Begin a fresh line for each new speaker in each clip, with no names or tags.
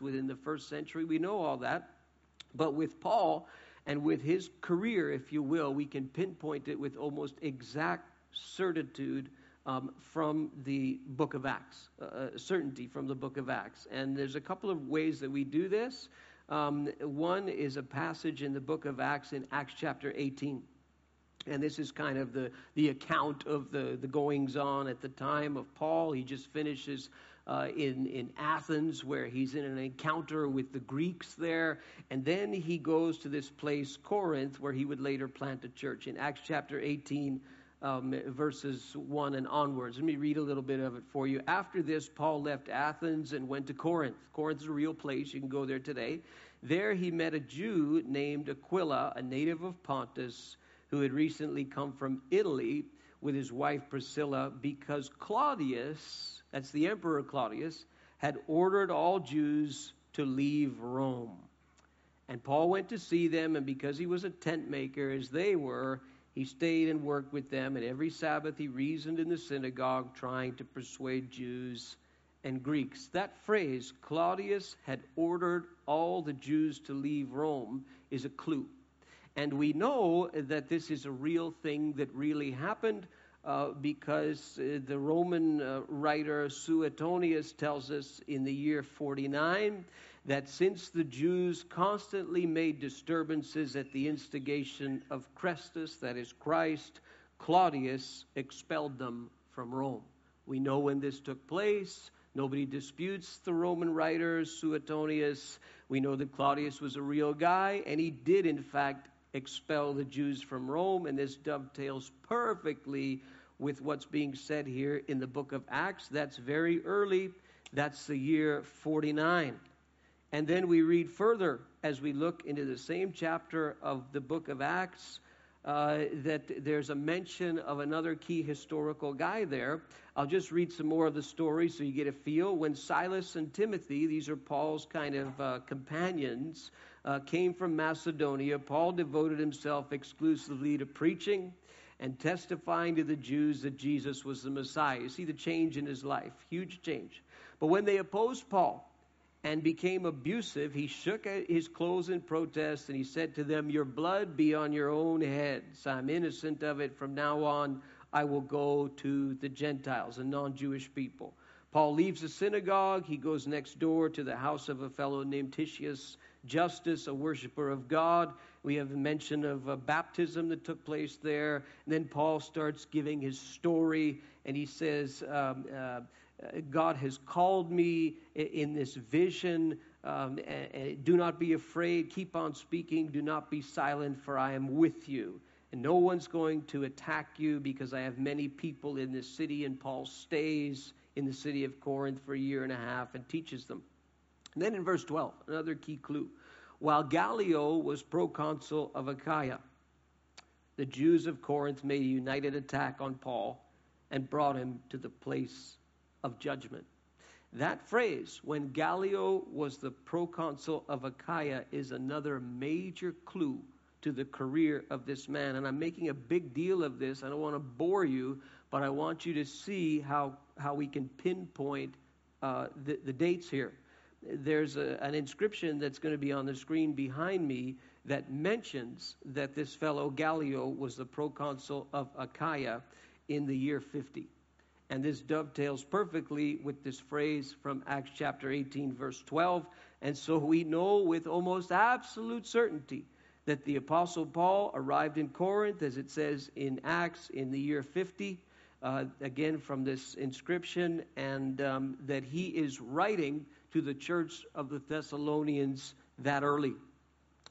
within the first century. We know all that. But with Paul and with his career, if you will, we can pinpoint it with almost exact certitude um, from the book of Acts, uh, uh, certainty from the book of Acts. And there's a couple of ways that we do this. Um, one is a passage in the book of Acts in Acts chapter 18. And this is kind of the, the account of the, the goings on at the time of Paul. He just finishes uh, in, in Athens, where he's in an encounter with the Greeks there. And then he goes to this place, Corinth, where he would later plant a church. In Acts chapter 18, um, verses 1 and onwards. Let me read a little bit of it for you. After this, Paul left Athens and went to Corinth. Corinth is a real place. You can go there today. There he met a Jew named Aquila, a native of Pontus, who had recently come from Italy with his wife Priscilla because Claudius, that's the Emperor Claudius, had ordered all Jews to leave Rome. And Paul went to see them, and because he was a tent maker as they were, he stayed and worked with them, and every Sabbath he reasoned in the synagogue, trying to persuade Jews and Greeks. That phrase, Claudius had ordered all the Jews to leave Rome, is a clue. And we know that this is a real thing that really happened uh, because uh, the Roman uh, writer Suetonius tells us in the year 49 that since the Jews constantly made disturbances at the instigation of Chrestus, that is Christ, Claudius expelled them from Rome. We know when this took place. Nobody disputes the Roman writer Suetonius. We know that Claudius was a real guy, and he did, in fact, expel the Jews from Rome, and this dovetails perfectly with what's being said here in the book of Acts. That's very early. That's the year 49. And then we read further as we look into the same chapter of the book of Acts uh, that there's a mention of another key historical guy there. I'll just read some more of the story so you get a feel. When Silas and Timothy, these are Paul's kind of uh, companions, uh, came from Macedonia, Paul devoted himself exclusively to preaching and testifying to the Jews that Jesus was the Messiah. You see the change in his life, huge change. But when they opposed Paul, and became abusive, he shook his clothes in protest and he said to them, Your blood be on your own heads. I'm innocent of it. From now on, I will go to the Gentiles and non Jewish people. Paul leaves the synagogue. He goes next door to the house of a fellow named Titius Justus, a worshiper of God. We have mention of a baptism that took place there. And then Paul starts giving his story, and he says, um, uh, God has called me in this vision. Um, and, and do not be afraid. Keep on speaking. Do not be silent, for I am with you. And no one's going to attack you because I have many people in this city. And Paul stays in the city of Corinth for a year and a half and teaches them. And then in verse 12, another key clue. While Gallio was proconsul of Achaia, the Jews of Corinth made a united attack on Paul and brought him to the place of judgment. That phrase, when Gallio was the proconsul of Achaia, is another major clue to the career of this man. And I'm making a big deal of this. I don't want to bore you, but I want you to see how, how we can pinpoint uh, the, the dates here. There's a, an inscription that's going to be on the screen behind me that mentions that this fellow Gallio was the proconsul of Achaia in the year 50. And this dovetails perfectly with this phrase from Acts chapter 18, verse 12. And so we know with almost absolute certainty that the Apostle Paul arrived in Corinth, as it says in Acts, in the year 50, uh, again from this inscription, and um, that he is writing to the church of the Thessalonians that early.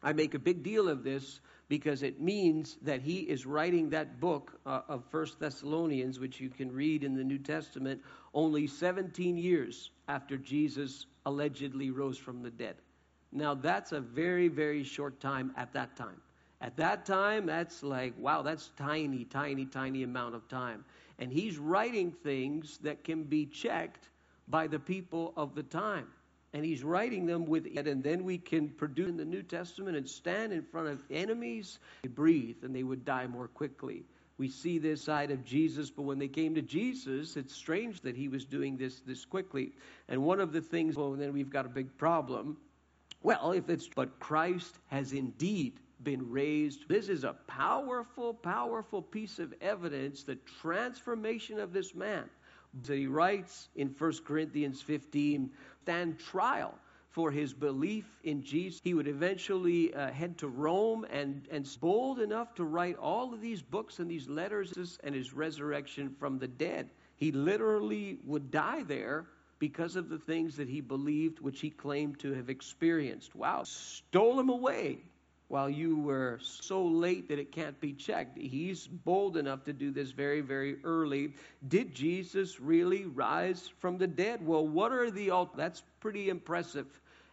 I make a big deal of this because it means that he is writing that book uh, of First Thessalonians, which you can read in the New Testament, only 17 years after Jesus allegedly rose from the dead. Now, that's a very, very short time at that time. At that time, that's like, wow, that's tiny, tiny, tiny amount of time. And he's writing things that can be checked by the people of the time and he's writing them with it, and then we can produce in the New Testament and stand in front of enemies. They breathe and they would die more quickly we see this side of Jesus, but when they came to Jesus, it's strange that he was doing this this quickly. And one of the things, well, then we've got a big problem. Well, if it's, but Christ has indeed been raised. This is a powerful, powerful piece of evidence, the transformation of this man. He writes in 1 Corinthians 15, stand trial for his belief in Jesus. He would eventually uh, head to Rome and, and bold enough to write all of these books and these letters and his resurrection from the dead. He literally would die there because of the things that he believed, which he claimed to have experienced. Wow, stole him away while you were so late that it can't be checked. He's bold enough to do this very, very early. Did Jesus really rise from the dead? Well, what are the alt? that's pretty impressive.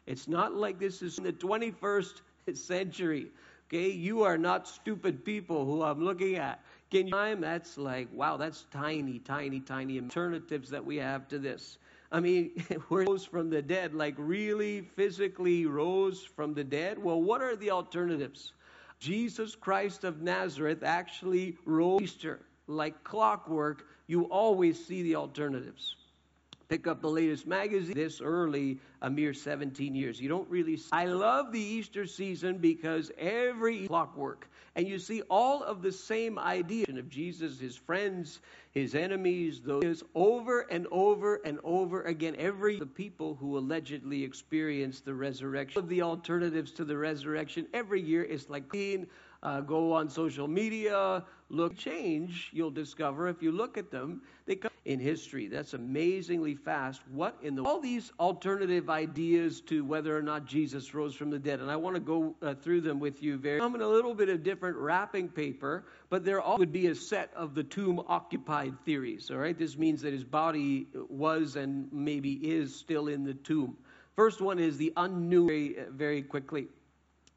It's not like this is in the 21st century. Okay, you are not stupid people who I'm looking at. Can you time? That's like wow, that's tiny, tiny, tiny alternatives that we have to this. I mean, rose from the dead, like really physically rose from the dead. Well, what are the alternatives? Jesus Christ of Nazareth actually rose Easter. Like clockwork, you always see the alternatives pick up the latest magazine this early, a mere 17 years. You don't really. See. I love the Easter season because every clockwork, and you see all of the same idea of Jesus, his friends, his enemies, those over and over and over again. Every the people who allegedly experienced the resurrection, of the alternatives to the resurrection every year is like clean. Uh, go on social media, look change. You'll discover if you look at them, they come in history. That's amazingly fast. What in the all these alternative ideas to whether or not Jesus rose from the dead, and I want to go uh, through them with you. Very come in a little bit of different wrapping paper, but there all would be a set of the tomb occupied theories. All right, this means that his body was and maybe is still in the tomb. First one is the unknown. Very, very quickly.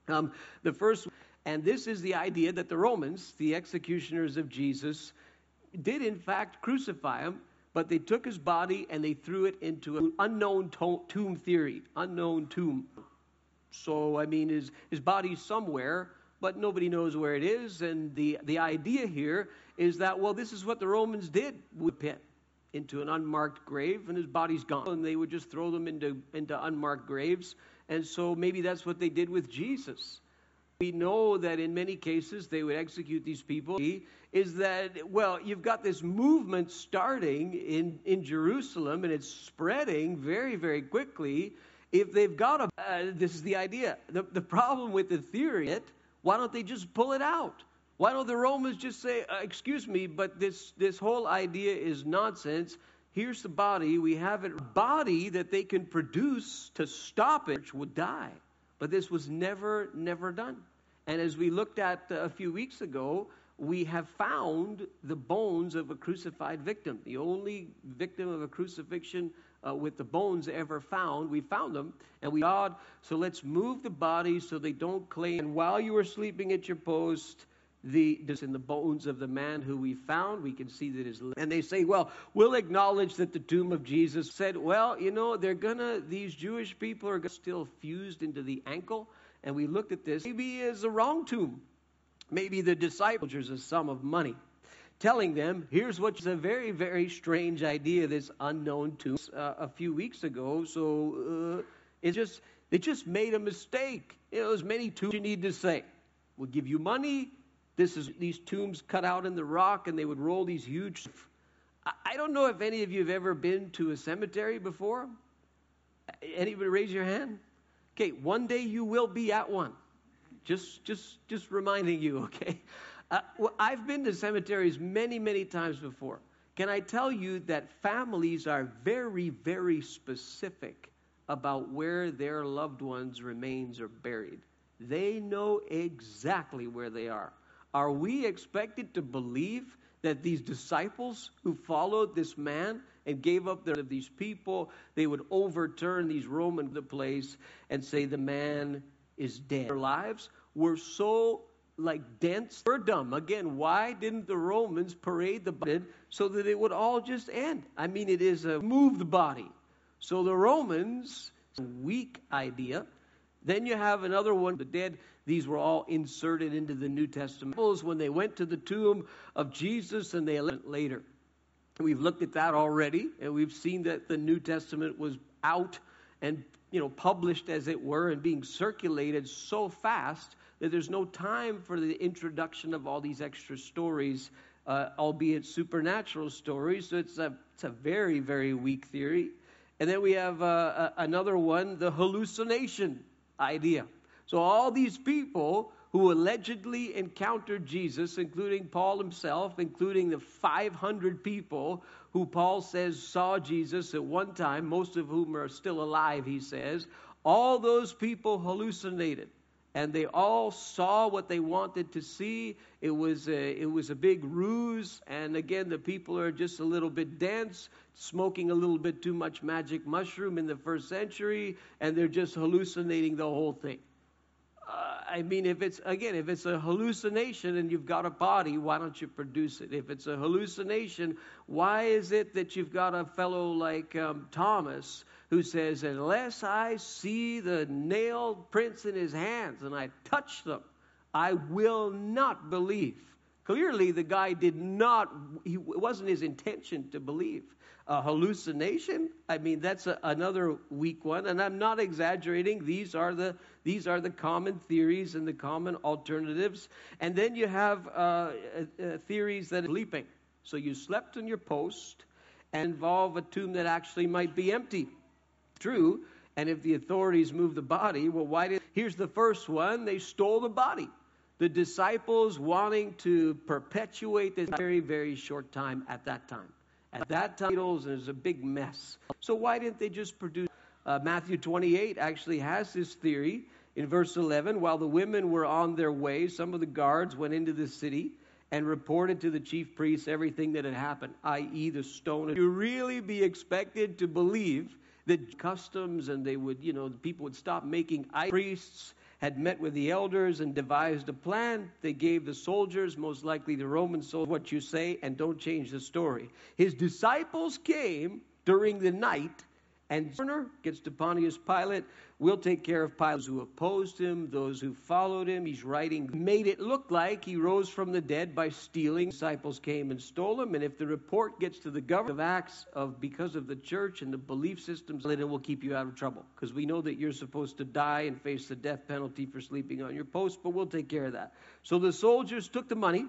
Um, the first and this is the idea that the Romans, the executioners of Jesus, did in fact crucify him, but they took his body and they threw it into an unknown to- tomb theory, unknown tomb. So, I mean, his, his body's somewhere, but nobody knows where it is. And the, the idea here is that, well, this is what the Romans did with pit into an unmarked grave, and his body's gone. And they would just throw them into, into unmarked graves. And so maybe that's what they did with Jesus. We know that in many cases they would execute these people. Is that, well, you've got this movement starting in, in Jerusalem and it's spreading very, very quickly. If they've got a, uh, this is the idea. The, the problem with the theory, it, why don't they just pull it out? Why don't the Romans just say, uh, excuse me, but this, this whole idea is nonsense. Here's the body. We have a body that they can produce to stop it, which would die. But this was never, never done. And as we looked at a few weeks ago, we have found the bones of a crucified victim. The only victim of a crucifixion uh, with the bones ever found. We found them, and we God. So let's move the bodies so they don't claim. And while you were sleeping at your post, the in the bones of the man who we found, we can see that his. And they say, well, we'll acknowledge that the tomb of Jesus said, well, you know, they're gonna. These Jewish people are still fused into the ankle, and we looked at this. Maybe it's a wrong tomb. Maybe the disciples is a sum of money, telling them, here's what's a very, very strange idea. This unknown tomb uh, a few weeks ago. So uh, it just they just made a mistake. You know, there's many tombs you need to say. We'll give you money this is these tombs cut out in the rock, and they would roll these huge. I don't know if any of you have ever been to a cemetery before. Anybody raise your hand? Okay, one day you will be at one. Just, just, just reminding you. Okay, uh, well, I've been to cemeteries many, many times before. Can I tell you that families are very, very specific about where their loved ones' remains are buried? They know exactly where they are. Are we expected to believe that these disciples who followed this man and gave up their of these people, they would overturn these Roman the place and say the man is dead. Their lives were so like dense. We're dumb. Again, why didn't the Romans parade the body so that it would all just end? I mean, it is a move the body. So the Romans, weak idea, Then you have another one, the dead. These were all inserted into the New Testament. When they went to the tomb of Jesus and they left later. We've looked at that already, and we've seen that the New Testament was out and you know published as it were and being circulated so fast that there's no time for the introduction of all these extra stories, uh, albeit supernatural stories. So it's a it's a very very weak theory. And then we have uh, another one, the hallucination idea. So all these people who allegedly encountered Jesus, including Paul himself, including the 500 people who Paul says saw Jesus at one time, most of whom are still alive, he says, all those people hallucinated. And they all saw what they wanted to see. It was a, it was a big ruse. And again, the people are just a little bit dense, smoking a little bit too much magic mushroom in the first century, and they're just hallucinating the whole thing. I mean, if it's, again, if it's a hallucination and you've got a body, why don't you produce it? If it's a hallucination, why is it that you've got a fellow like um, Thomas who says, Unless I see the nail prints in his hands and I touch them, I will not believe. Clearly, the guy did not, he, it wasn't his intention to believe a hallucination. I mean, that's a, another weak one, and I'm not exaggerating. These are the these are the common theories and the common alternatives. And then you have uh, uh, uh theories that are sleeping. So you slept on your post and involve a tomb that actually might be empty. True. And if the authorities move the body, well, why did? Here's the first one: they stole the body. The disciples wanting to perpetuate this very, very short time at that time. At that time, it was a big mess. So why didn't they just produce? Uh, Matthew 28 actually has this theory. In verse 11, while the women were on their way, some of the guards went into the city and reported to the chief priests everything that had happened, i.e., the stone. You really be expected to believe that customs and they would, you know, people would stop making priests had met with the elders and devised a plan. They gave the soldiers, most likely the Roman soldiers, what you say and don't change the story. His disciples came during the night and governor gets to Pontius Pilate. We'll take care of Pilate who opposed him, those who followed him. He's writing, made it look like he rose from the dead by stealing. Disciples came and stole him. And if the report gets to the government of Acts of because of the church and the belief systems, then it will keep you out of trouble. Because we know that you're supposed to die and face the death penalty for sleeping on your post, but we'll take care of that. So the soldiers took the money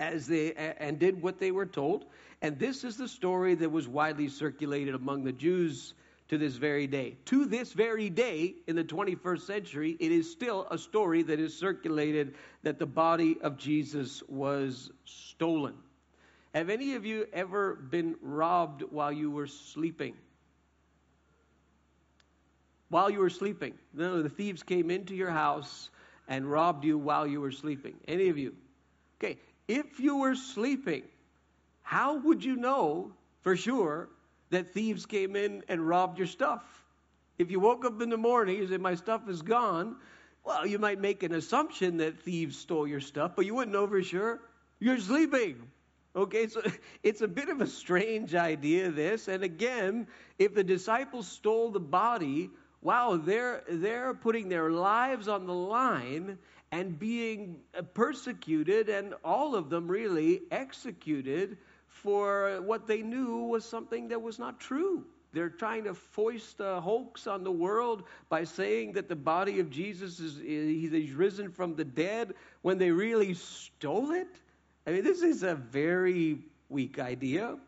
as they and did what they were told. And this is the story that was widely circulated among the Jews to this very day. To this very day, in the 21st century, it is still a story that is circulated that the body of Jesus was stolen. Have any of you ever been robbed while you were sleeping? While you were sleeping. No, the thieves came into your house and robbed you while you were sleeping. Any of you? Okay, if you were sleeping, how would you know for sure that thieves came in and robbed your stuff? If you woke up in the morning and said, My stuff is gone, well, you might make an assumption that thieves stole your stuff, but you wouldn't know for sure. You're sleeping. Okay, so it's a bit of a strange idea, this. And again, if the disciples stole the body, wow, they're, they're putting their lives on the line and being persecuted, and all of them really executed for what they knew was something that was not true. They're trying to foist a hoax on the world by saying that the body of Jesus is he's risen from the dead when they really stole it. I mean, this is a very weak idea.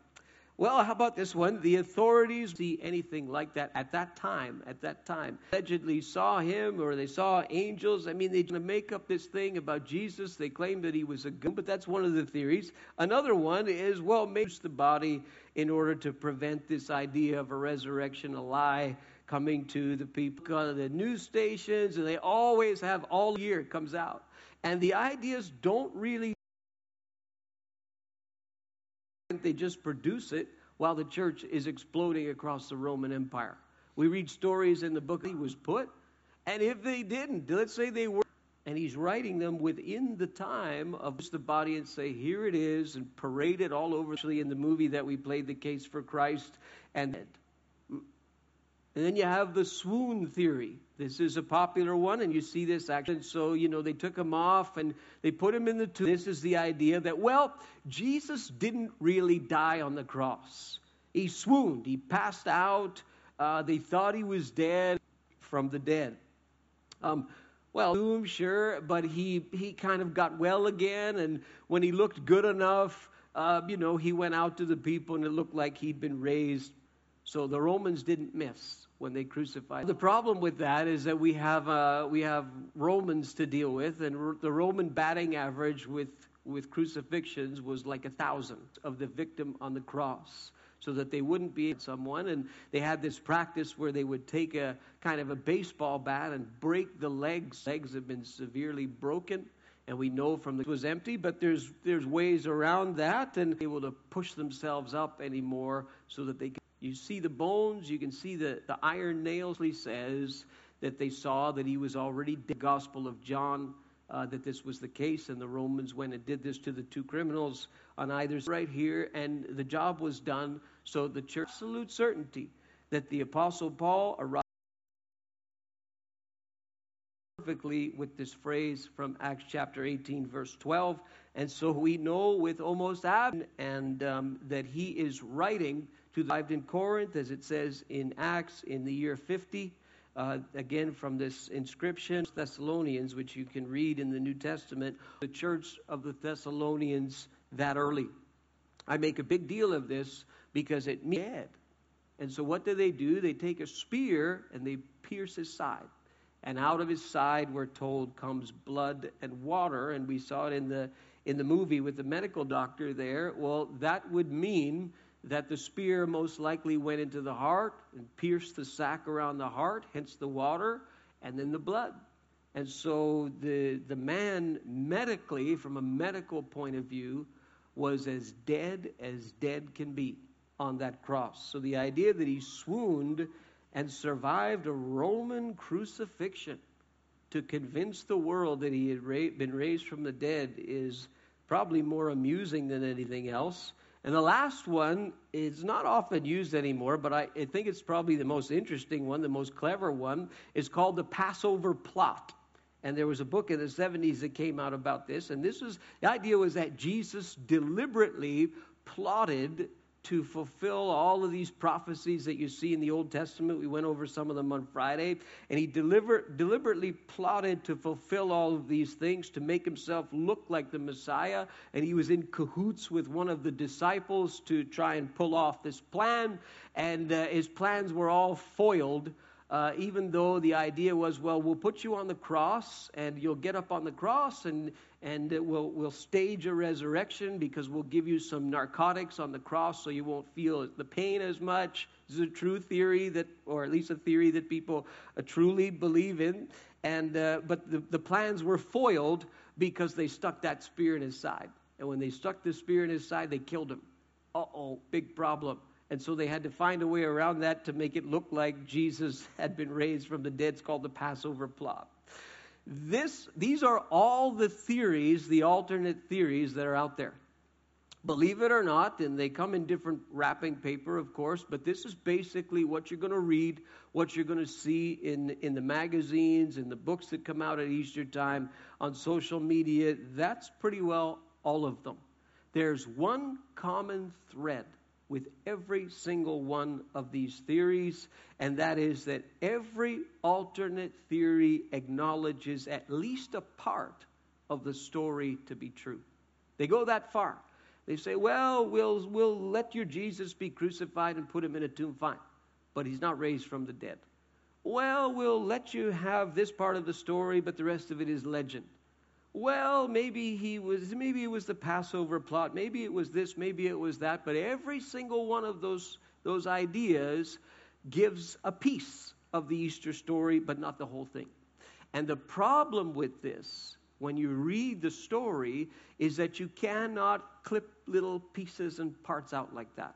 Well, how about this one? The authorities see anything like that at that time. At that time, allegedly saw him or they saw angels. I mean, they make up this thing about Jesus. They claim that he was a god, but that's one of the theories. Another one is well, maybe the body in order to prevent this idea of a resurrection, a lie coming to the people. the news stations, and they always have all year it comes out, and the ideas don't really they just produce it while the church is exploding across the Roman Empire. We read stories in the book he was put, and if they didn't, let's say they were, and he's writing them within the time of the body and say, here it is, and parade it all over. Actually, in the movie that we played, The Case for Christ, and And then you have the swoon theory. This is a popular one, and you see this action. So, you know, they took him off and they put him in the tomb. This is the idea that, well, Jesus didn't really die on the cross. He swooned, he passed out. Uh, they thought he was dead from the dead. Um, well, tomb, sure, but he, he kind of got well again, and when he looked good enough, uh, you know, he went out to the people and it looked like he'd been raised. So the Romans didn't miss when they crucified. The problem with that is that we have uh, we have Romans to deal with, and the Roman batting average with with crucifixions was like a thousand of the victim on the cross so that they wouldn't be someone. And they had this practice where they would take a kind of a baseball bat and break the legs. Legs have been severely broken. And we know from the it was empty, but there's there's ways around that and able to push themselves up anymore so that they can you see the bones, you can see the, the iron nails. He says that they saw that he was already the Gospel of John uh, that this was the case, and the Romans went and did this to the two criminals on either side right here, and the job was done. So the church, absolute certainty that the Apostle Paul arrived perfectly with this phrase from Acts chapter 18, verse 12. And so we know with almost ab and um, that he is writing to the arrived in Corinth, as it says in Acts, in the year 50 uh, again from this inscription, Thessalonians, which you can read in the New Testament, the church of the Thessalonians that early. I make a big deal of this because it means. And so what do they do? They take a spear and they pierce his side. And out of his side, we're told, comes blood and water. And we saw it in the in the movie with the medical doctor there. Well, that would mean that the spear most likely went into the heart and pierced the sac around the heart, hence the water, and then the blood. And so the, the man, medically, from a medical point of view, was as dead as dead can be on that cross. So the idea that he swooned and survived a Roman crucifixion to convince the world that he had ra- been raised from the dead is probably more amusing than anything else. And the last one is not often used anymore, but I, I, think it's probably the most interesting one, the most clever one, is called the Passover plot. And there was a book in the 70s that came out about this. And this was the idea was that Jesus deliberately plotted to fulfill all of these prophecies that you see in the Old Testament. We went over some of them on Friday. And he deliver, deliberately plotted to fulfill all of these things to make himself look like the Messiah. And he was in cahoots with one of the disciples to try and pull off this plan. And uh, his plans were all foiled uh, even though the idea was, well, we'll put you on the cross and you'll get up on the cross and, and we'll, we'll stage a resurrection because we'll give you some narcotics on the cross so you won't feel the pain as much. This is a true theory that, or at least a theory that people uh, truly believe in. And, uh, but the, the plans were foiled because they stuck that spear in his side. And when they stuck the spear in his side, they killed him. Uh oh, big problem. And so they had to find a way around that to make it look like Jesus had been raised from the dead. It's called the Passover plot. This, these are all the theories, the alternate theories that are out there. Believe it or not, and they come in different wrapping paper, of course, but this is basically what you're going to read, what you're going to see in, in the magazines, in the books that come out at Easter time, on social media. That's pretty well all of them. There's one common thread with every single one of these theories, and that is that every alternate theory acknowledges at least a part of the story to be true. They go that far. They say, well, we'll, we'll let your Jesus be crucified and put him in a tomb, fine, but he's not raised from the dead. Well, we'll let you have this part of the story, but the rest of it is legend well, maybe he was, maybe it was the Passover plot, maybe it was this, maybe it was that, but every single one of those, those ideas gives a piece of the Easter story, but not the whole thing. And the problem with this, when you read the story, is that you cannot clip little pieces and parts out like that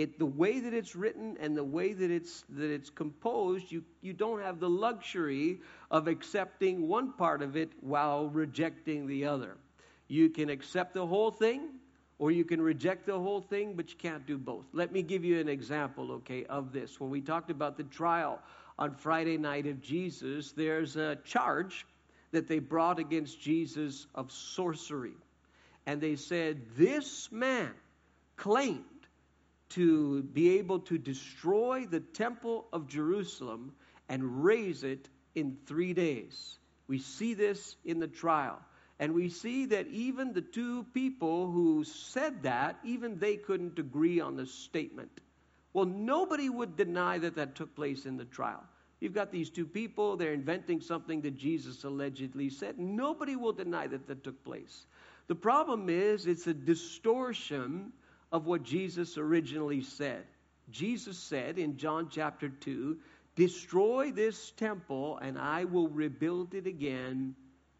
it, the way that it's written and the way that it's, that it's composed, you, you don't have the luxury of accepting one part of it while rejecting the other. You can accept the whole thing, or you can reject the whole thing, but you can't do both. Let me give you an example, okay, of this. When we talked about the trial on Friday night of Jesus, there's a charge that they brought against Jesus of sorcery. And they said, This man claimed to be able to destroy the temple of Jerusalem and raise it in three days. We see this in the trial. And we see that even the two people who said that, even they couldn't agree on the statement. Well, nobody would deny that that took place in the trial. You've got these two people, they're inventing something that Jesus allegedly said. Nobody will deny that that took place. The problem is, it's a distortion of what Jesus originally said. Jesus said in John chapter 2, Destroy this temple, and I will rebuild it again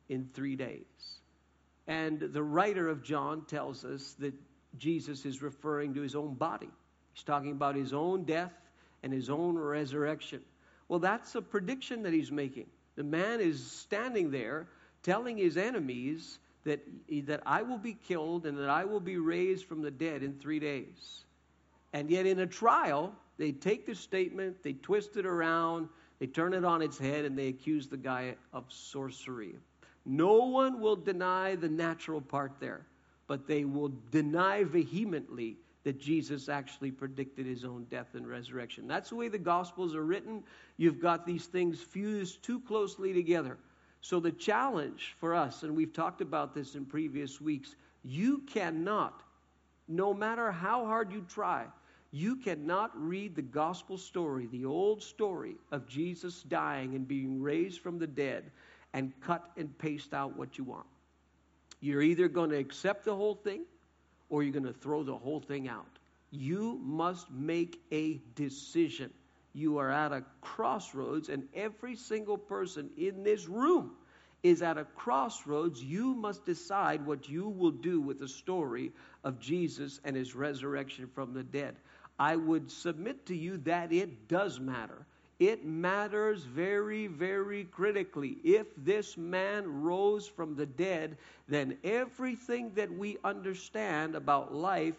in three days. And the writer of John tells us that Jesus is referring to his own body. He's talking about his own death and his own resurrection. Well, that's a prediction that he's making. The man is standing there telling his enemies that, that I will be killed and that I will be raised from the dead in three days. And yet, in a trial, they take the statement, they twist it around, they turn it on its head, and they accuse the guy of sorcery. No one will deny the natural part there, but they will deny vehemently that Jesus actually predicted his own death and resurrection. That's the way the Gospels are written. You've got these things fused too closely together. So, the challenge for us, and we've talked about this in previous weeks, you cannot, no matter how hard you try, you cannot read the gospel story, the old story of Jesus dying and being raised from the dead, and cut and paste out what you want. You're either going to accept the whole thing or you're going to throw the whole thing out. You must make a decision. You are at a crossroads, and every single person in this room is at a crossroads. You must decide what you will do with the story of Jesus and his resurrection from the dead. I would submit to you that it does matter. It matters very, very critically. If this man rose from the dead, then everything that we understand about life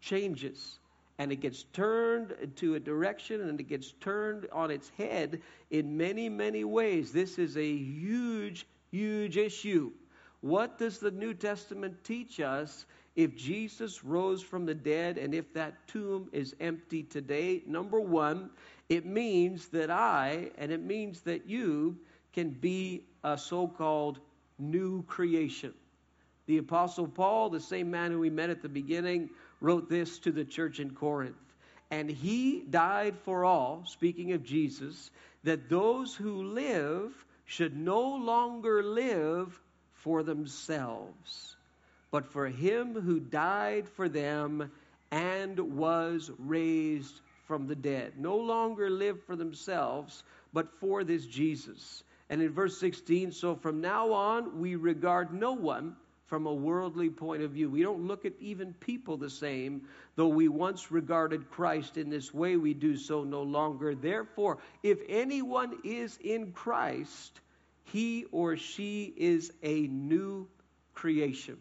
changes. And it gets turned to a direction and it gets turned on its head in many, many ways. This is a huge, huge issue. What does the New Testament teach us if Jesus rose from the dead and if that tomb is empty today? Number one, it means that I and it means that you can be a so called new creation. The Apostle Paul, the same man who we met at the beginning, wrote this to the church in Corinth. And he died for all, speaking of Jesus, that those who live should no longer live for themselves, but for him who died for them and was raised from the dead, no longer live for themselves, but for this Jesus. And in verse 16, so from now on, we regard no one from a worldly point of view. We don't look at even people the same, though we once regarded Christ in this way, we do so no longer. Therefore, if anyone is in Christ, he or she is a new creation.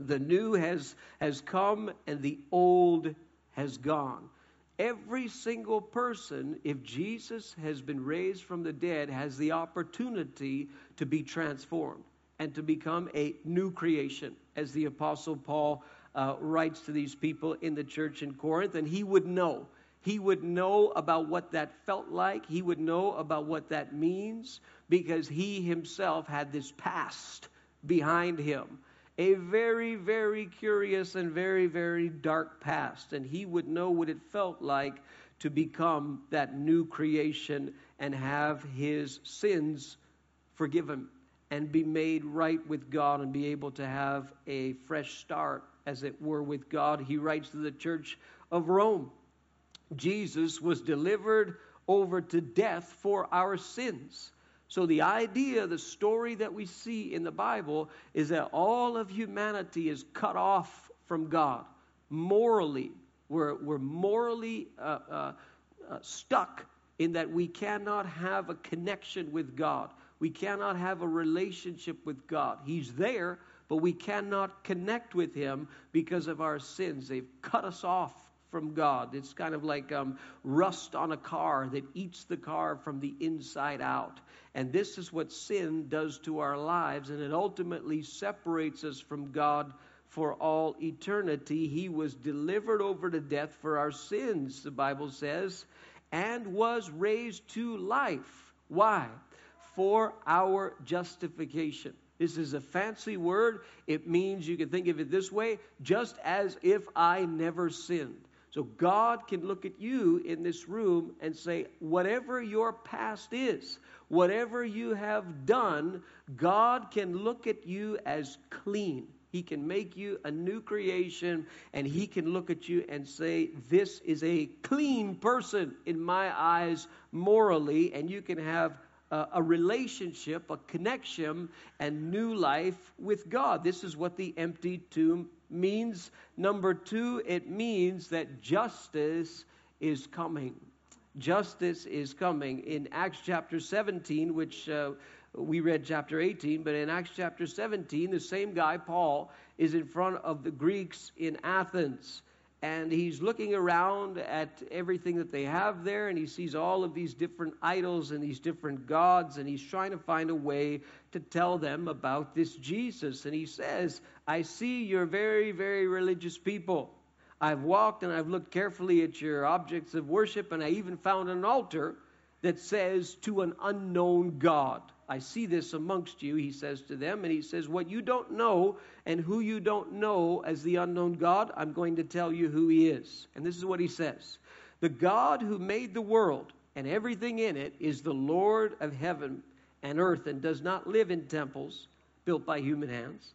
The new has, has come and the old has gone. Every single person, if Jesus has been raised from the dead, has the opportunity to be transformed and to become a new creation, as the Apostle Paul uh, writes to these people in the church in Corinth. And he would know. He would know about what that felt like. He would know about what that means because he himself had this past behind him a very, very curious and very, very dark past. And he would know what it felt like to become that new creation and have his sins forgiven and be made right with God and be able to have a fresh start, as it were, with God. He writes to the church of Rome Jesus was delivered over to death for our sins so, the idea, the story that we see in the Bible is that all of humanity is cut off from God morally. We're, we're morally uh, uh, uh, stuck in that we cannot have a connection with God. We cannot have a relationship with God. He's there, but we cannot connect with Him because of our sins. They've cut us off from God. It's kind of like um, rust on a car that eats the car from the inside out. And this is what sin does to our lives, and it ultimately separates us from God for all eternity. He was delivered over to death for our sins, the Bible says, and was raised to life. Why? For our justification. This is a fancy word. It means you can think of it this way just as if I never sinned. So God can look at you in this room and say, whatever your past is, whatever you have done, God can look at you as clean. He can make you a new creation, and He can look at you and say, This is a clean person in my eyes morally, and you can have a, relationship, a connection, and new life with God. This is what the empty tomb means. Number two, it means that justice is coming. Justice is coming. In Acts chapter 17, which uh, we read chapter 18, but in Acts chapter 17, the same guy, Paul, is in front of the Greeks in Athens. And he's looking around at everything that they have there, and he sees all of these different idols and these different gods, and he's trying to find a way to tell them about this Jesus. And he says, I see you're very, very religious people. I've walked and I've looked carefully at your objects of worship, and I even found an altar that says, To an unknown God. I see this amongst you, he says to them. And he says, What you don't know and who you don't know as the unknown God, I'm going to tell you who he is. And this is what he says The God who made the world and everything in it is the Lord of heaven and earth and does not live in temples built by human hands.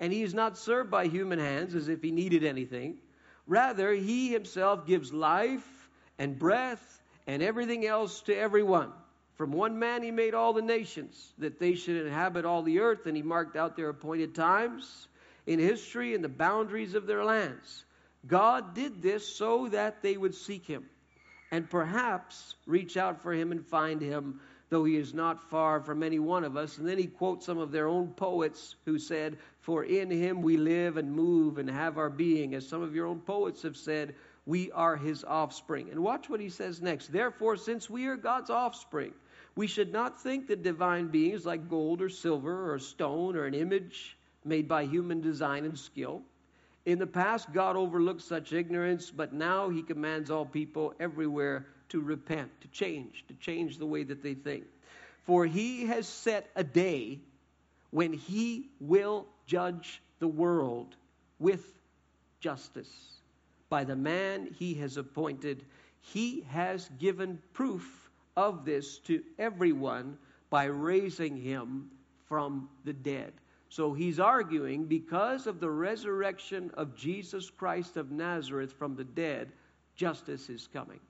And he is not served by human hands as if he needed anything. Rather, he himself gives life and breath and everything else to everyone. From one man he made all the nations, that they should inhabit all the earth, and he marked out their appointed times in history and the boundaries of their lands. God did this so that they would seek him and perhaps reach out for him and find him, though he is not far from any one of us. And then he quotes some of their own poets who said, For in him we live and move and have our being. As some of your own poets have said, we are his offspring. And watch what he says next. Therefore, since we are God's offspring, we should not think that divine beings like gold or silver or stone or an image made by human design and skill. In the past, God overlooked such ignorance, but now He commands all people everywhere to repent, to change, to change the way that they think. For He has set a day when He will judge the world with justice. By the man He has appointed, He has given proof of this to everyone by raising him from the dead. So he's arguing because of the resurrection of Jesus Christ of Nazareth from the dead, justice is coming.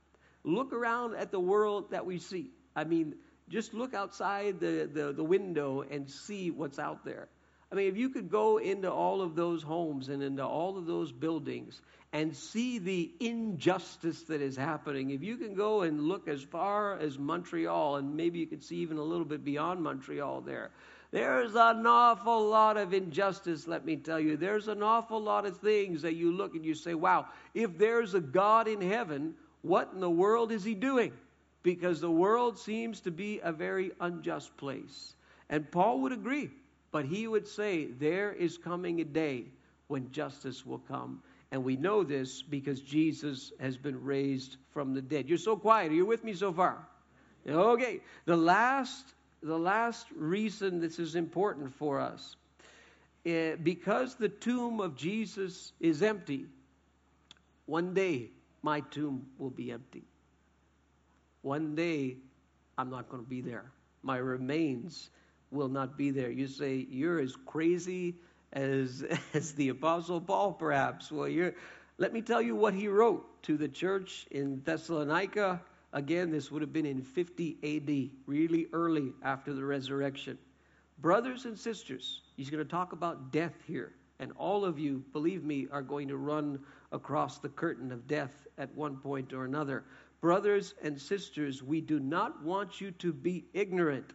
Look around at the world that we see. I mean, just look outside the, the, the window and see what's out there. I mean, if you could go into all of those homes and into all of those buildings and see the injustice that is happening, if you can go and look as far as Montreal, and maybe you could see even a little bit beyond Montreal there, there's an awful lot of injustice, let me tell you. There's an awful lot of things that you look and you say, wow, if there's a God in heaven, what in the world is he doing? Because the world seems to be a very unjust place. And Paul would agree. But he would say, There is coming a day when justice will come. And we know this because Jesus has been raised from the dead. You're so quiet. Are you with me so far? Okay. The last, the last reason this is important for us, uh, because the tomb of Jesus is empty, one day my tomb will be empty. One day I'm not going to be there. My remains will not be there. You say, You're as crazy as, as the Apostle Paul, perhaps. Well, you're, let me tell you what he wrote to the church in Thessalonica. Again, this would have been in 50 AD, really early after the resurrection. Brothers and sisters, he's going to talk about death here. And all of you, believe me, are going to run across the curtain of death at one point or another. Brothers and sisters, we do not want you to be ignorant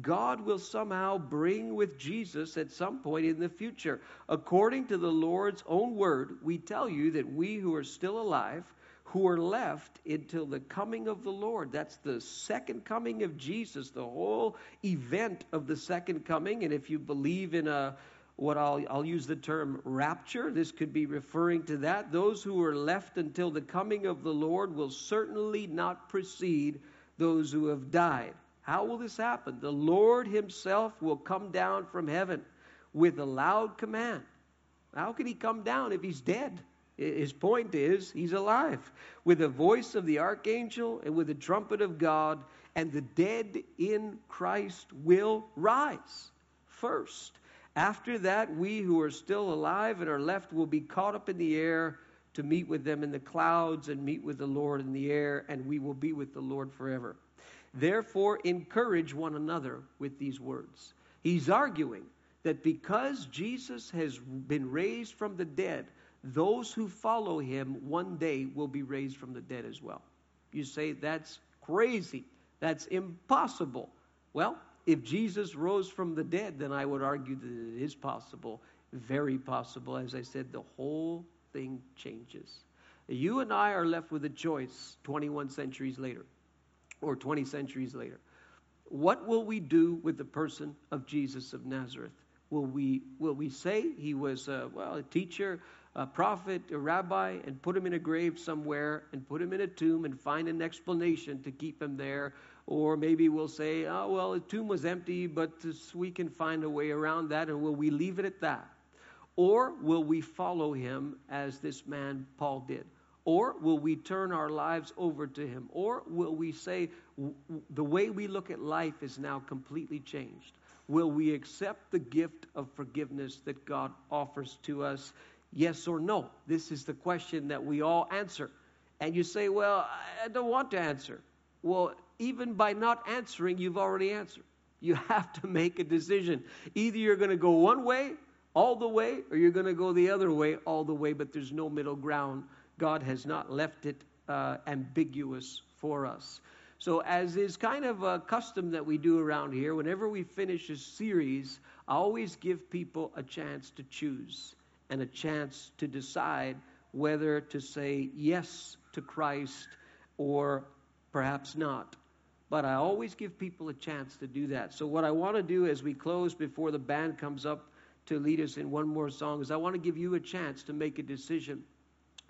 God will somehow bring with Jesus at some point in the future. According to the Lord's own word, we tell you that we who are still alive, who are left until the coming of the Lord. That's the second coming of Jesus, the whole event of the second coming. And if you believe in a what I'll, I'll use the term rapture. This could be referring to that. Those who are left until the coming of the Lord will certainly not precede those who have died. How will this happen? The Lord Himself will come down from heaven with a loud command. How can He come down if He's dead? His point is, He's alive. With the voice of the archangel and with the trumpet of God, and the dead in Christ will rise first. After that, we who are still alive and are left will be caught up in the air to meet with them in the clouds and meet with the Lord in the air, and we will be with the Lord forever. Therefore, encourage one another with these words. He's arguing that because Jesus has been raised from the dead, those who follow him one day will be raised from the dead as well. You say, that's crazy. That's impossible. Well, if Jesus rose from the dead, then I would argue that it is possible, very possible. As I said, the whole thing changes. You and I are left with a choice 21 centuries later or 20 centuries later. What will we do with the person of Jesus of Nazareth? Will we, will we say he was, a, well, a teacher, a prophet, a rabbi, and put him in a grave somewhere and put him in a tomb and find an explanation to keep him there? Or maybe we'll say, oh, well, the tomb was empty, but we can find a way around that, and will we leave it at that? Or will we follow him as this man Paul did? Or will we turn our lives over to him? Or will we say, the way we look at life is now completely changed? Will we accept the gift of forgiveness that God offers to us? Yes or no? This is the question that we all answer. And you say, well, I don't want to answer. Well, even by not answering, you've already answered. You have to make a decision. Either you're going to go one way, all the way, or you're going to go the other way, all the way, but there's no middle ground. God has not left it uh, ambiguous for us. So, as is kind of a custom that we do around here, whenever we finish a series, I always give people a chance to choose and a chance to decide whether to say yes to Christ or perhaps not but I always give people a chance to do that. So, what I want to do as we close before the band comes up to lead us in one more song is I want to give you a chance to make a decision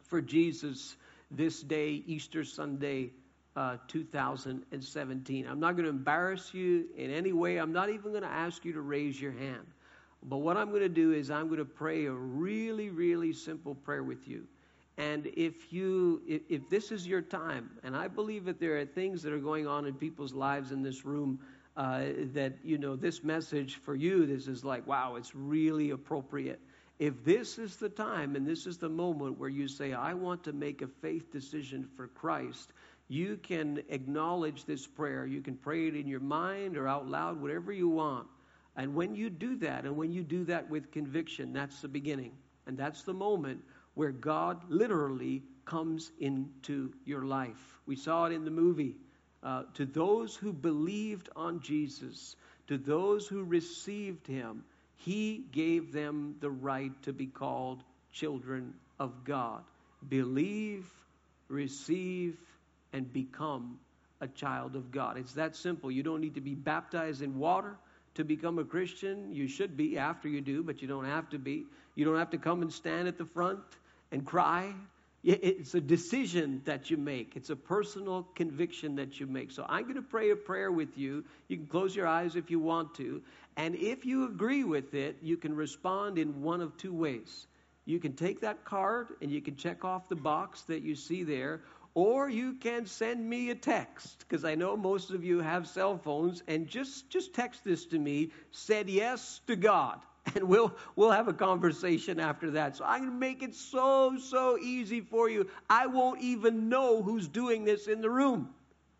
for Jesus this day, Easter Sunday. Uh, 2017. I'm not going to embarrass you in any way. I'm not even going to ask you to raise your hand. But what I'm going to do is I'm going to pray a really, really simple prayer with you. And if you, if, if, this is your time, and I believe that there are things that are going on in people's lives in this room uh, that you know this message for you, this is like, wow, it's really appropriate. If this is the time and this is the moment where you say, I want to make a faith decision for Christ, you can acknowledge this prayer. You can pray it in your mind or out loud, whatever you want. And when you do that, and when you do that with conviction, that's the beginning. And that's the moment where God literally comes into your life. We saw it in the movie. Uh, to those who believed on Jesus, to those who received him, he gave them the right to be called children of God. Believe, receive, and become a child of God. It's that simple. You don't need to be baptized in water to become a Christian. You should be after you do, but you don't have to be. You don't have to come and stand at the front and cry. It's a decision that you make. It's a personal conviction that you make. So I'm going to pray a prayer with you. You can close your eyes if you want to. And if you agree with it, you can respond in one of two ways. You can take that card and you can check off the box that you see there, or you can send me a text because I know most of you have cell phones and just just text this to me said yes to God and we'll we'll have a conversation after that. So I'm going to make it so so easy for you. I won't even know who's doing this in the room.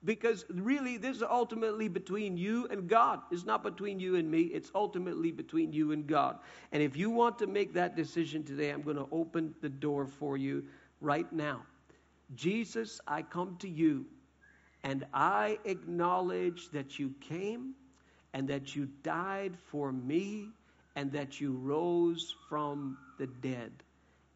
Because really, this is ultimately between you and God. It's not between you and me, it's ultimately between you and God. And if you want to make that decision today, I'm going to open the door for you right now. Jesus, I come to you and I acknowledge that you came and that you died for me and that you rose from the dead.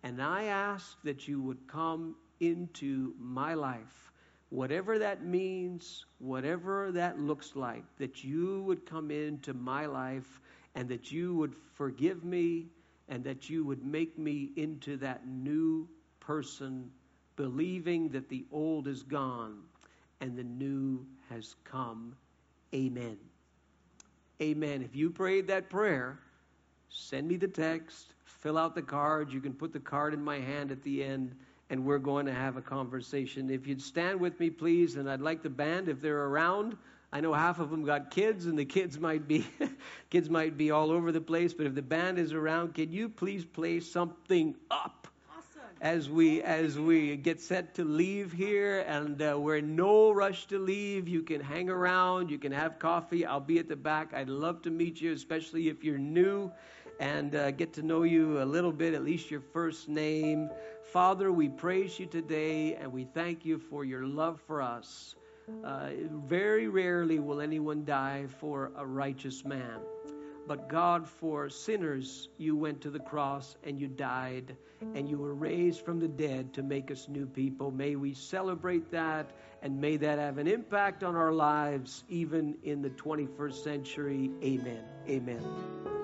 And I ask that you would come into my life whatever that means, whatever that looks like, that you would come into my life and that you would forgive me and that you would make me into that new person, believing that the old is gone and the new has come. Amen. Amen. If you prayed that prayer, send me the text, fill out the card. You can put the card in my hand at the end and we're going to have a conversation. If you'd stand with me, please, and I'd like the band, if they're around. I know half of them got kids, and the kids might be kids might be all over the place. But if the band is around, can you please play something up awesome. as we as we get set to leave here? And uh, we're in no rush to leave. You can hang around. You can have coffee. I'll be at the back. I'd love to meet you, especially if you're new, and uh, get to know you a little bit, at least your first name. Father, we praise you today and we thank you for your love for us. Uh, very rarely will anyone die for a righteous man. But God, for sinners, you went to the cross and you died and you were raised from the dead to make us new people. May we celebrate that and may that have an impact on our lives even in the 21st century. Amen. Amen.